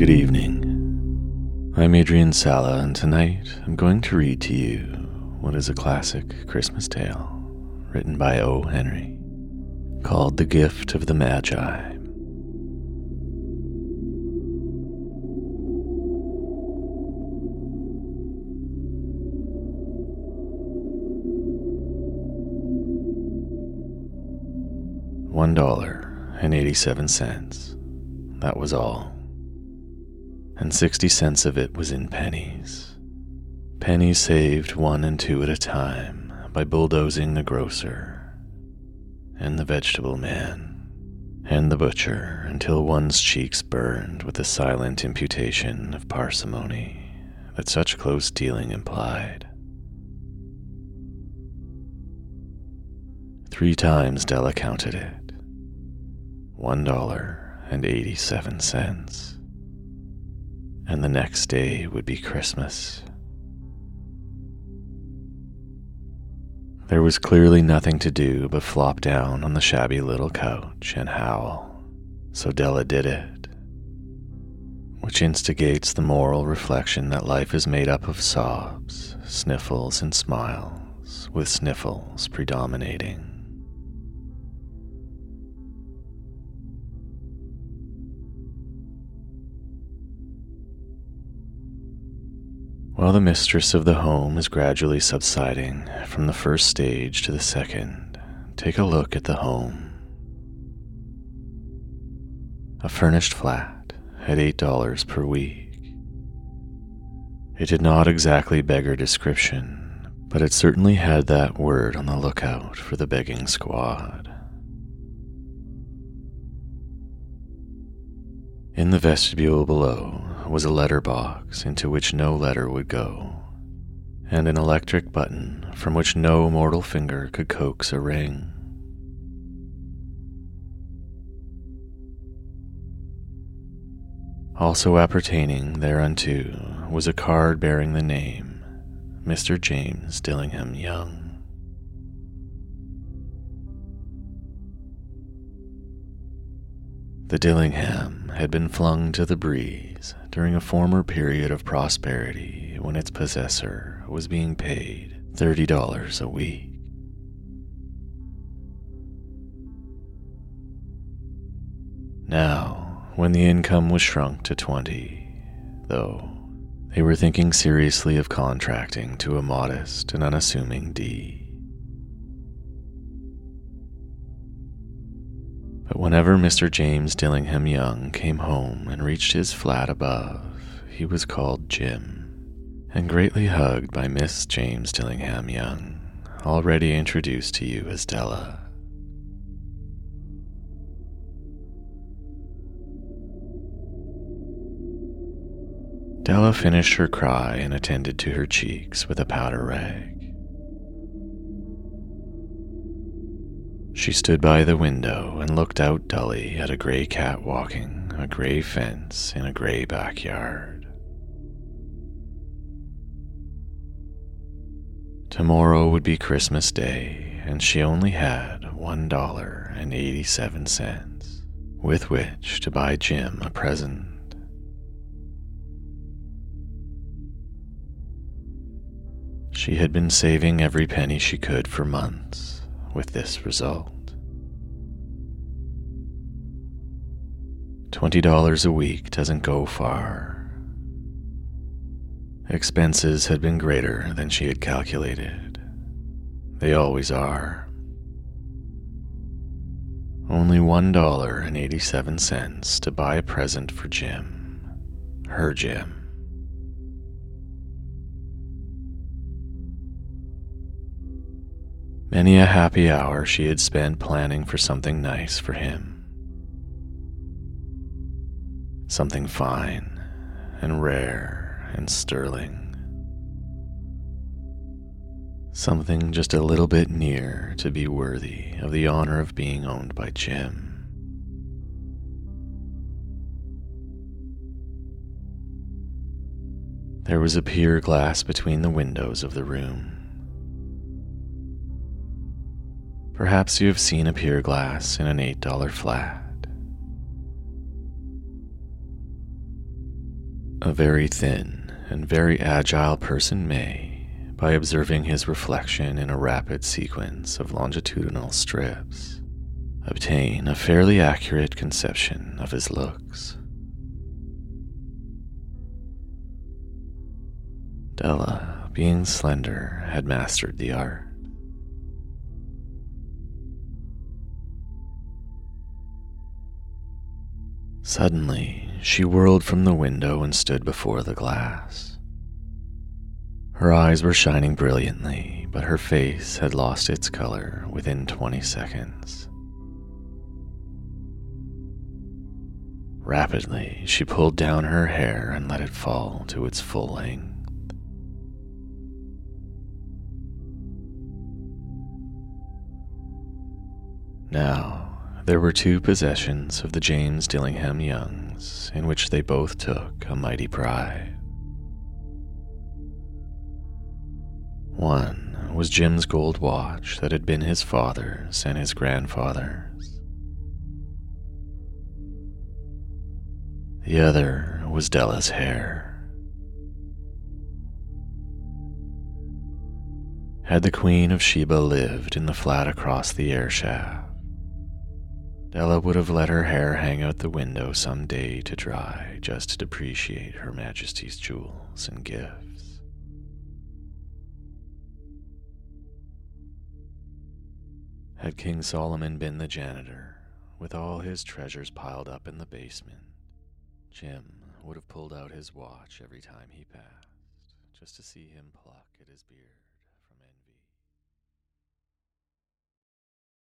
Good evening. I'm Adrian Sala, and tonight I'm going to read to you what is a classic Christmas tale written by O. Henry called The Gift of the Magi. One dollar and eighty-seven cents. That was all. And sixty cents of it was in pennies. Pennies saved one and two at a time by bulldozing the grocer, and the vegetable man, and the butcher until one's cheeks burned with the silent imputation of parsimony that such close dealing implied. Three times Della counted it one dollar and eighty seven cents. And the next day would be Christmas. There was clearly nothing to do but flop down on the shabby little couch and howl, so Della did it. Which instigates the moral reflection that life is made up of sobs, sniffles, and smiles, with sniffles predominating. While the mistress of the home is gradually subsiding from the first stage to the second, take a look at the home. A furnished flat at $8 per week. It did not exactly beggar description, but it certainly had that word on the lookout for the begging squad. In the vestibule below, was a letter box into which no letter would go, and an electric button from which no mortal finger could coax a ring. Also appertaining thereunto was a card bearing the name Mr. James Dillingham Young. The Dillingham had been flung to the breeze during a former period of prosperity when its possessor was being paid $30 a week. Now, when the income was shrunk to 20, though, they were thinking seriously of contracting to a modest and unassuming D. But whenever Mr. James Dillingham Young came home and reached his flat above, he was called Jim, and greatly hugged by Miss James Dillingham Young, already introduced to you as Della. Della finished her cry and attended to her cheeks with a powder rag. She stood by the window and looked out dully at a gray cat walking a gray fence in a gray backyard. Tomorrow would be Christmas Day, and she only had one dollar and eighty-seven cents with which to buy Jim a present. She had been saving every penny she could for months with this result. $20 a week doesn't go far. Expenses had been greater than she had calculated. They always are. Only $1.87 to buy a present for Jim, her Jim. Many a happy hour she had spent planning for something nice for him. Something fine and rare and sterling. Something just a little bit near to be worthy of the honor of being owned by Jim. There was a pier glass between the windows of the room. Perhaps you have seen a pier glass in an $8 flat. A very thin and very agile person may, by observing his reflection in a rapid sequence of longitudinal strips, obtain a fairly accurate conception of his looks. Della, being slender, had mastered the art. Suddenly, she whirled from the window and stood before the glass. Her eyes were shining brilliantly, but her face had lost its color within 20 seconds. Rapidly, she pulled down her hair and let it fall to its full length. Now, there were two possessions of the James Dillingham Youngs in which they both took a mighty pride. One was Jim's gold watch that had been his father's and his grandfather's. The other was Della's hair. Had the Queen of Sheba lived in the flat across the air shaft, Della would have let her hair hang out the window some day to dry just to depreciate Her Majesty's jewels and gifts. Had King Solomon been the janitor, with all his treasures piled up in the basement, Jim would have pulled out his watch every time he passed, just to see him pluck at his beard.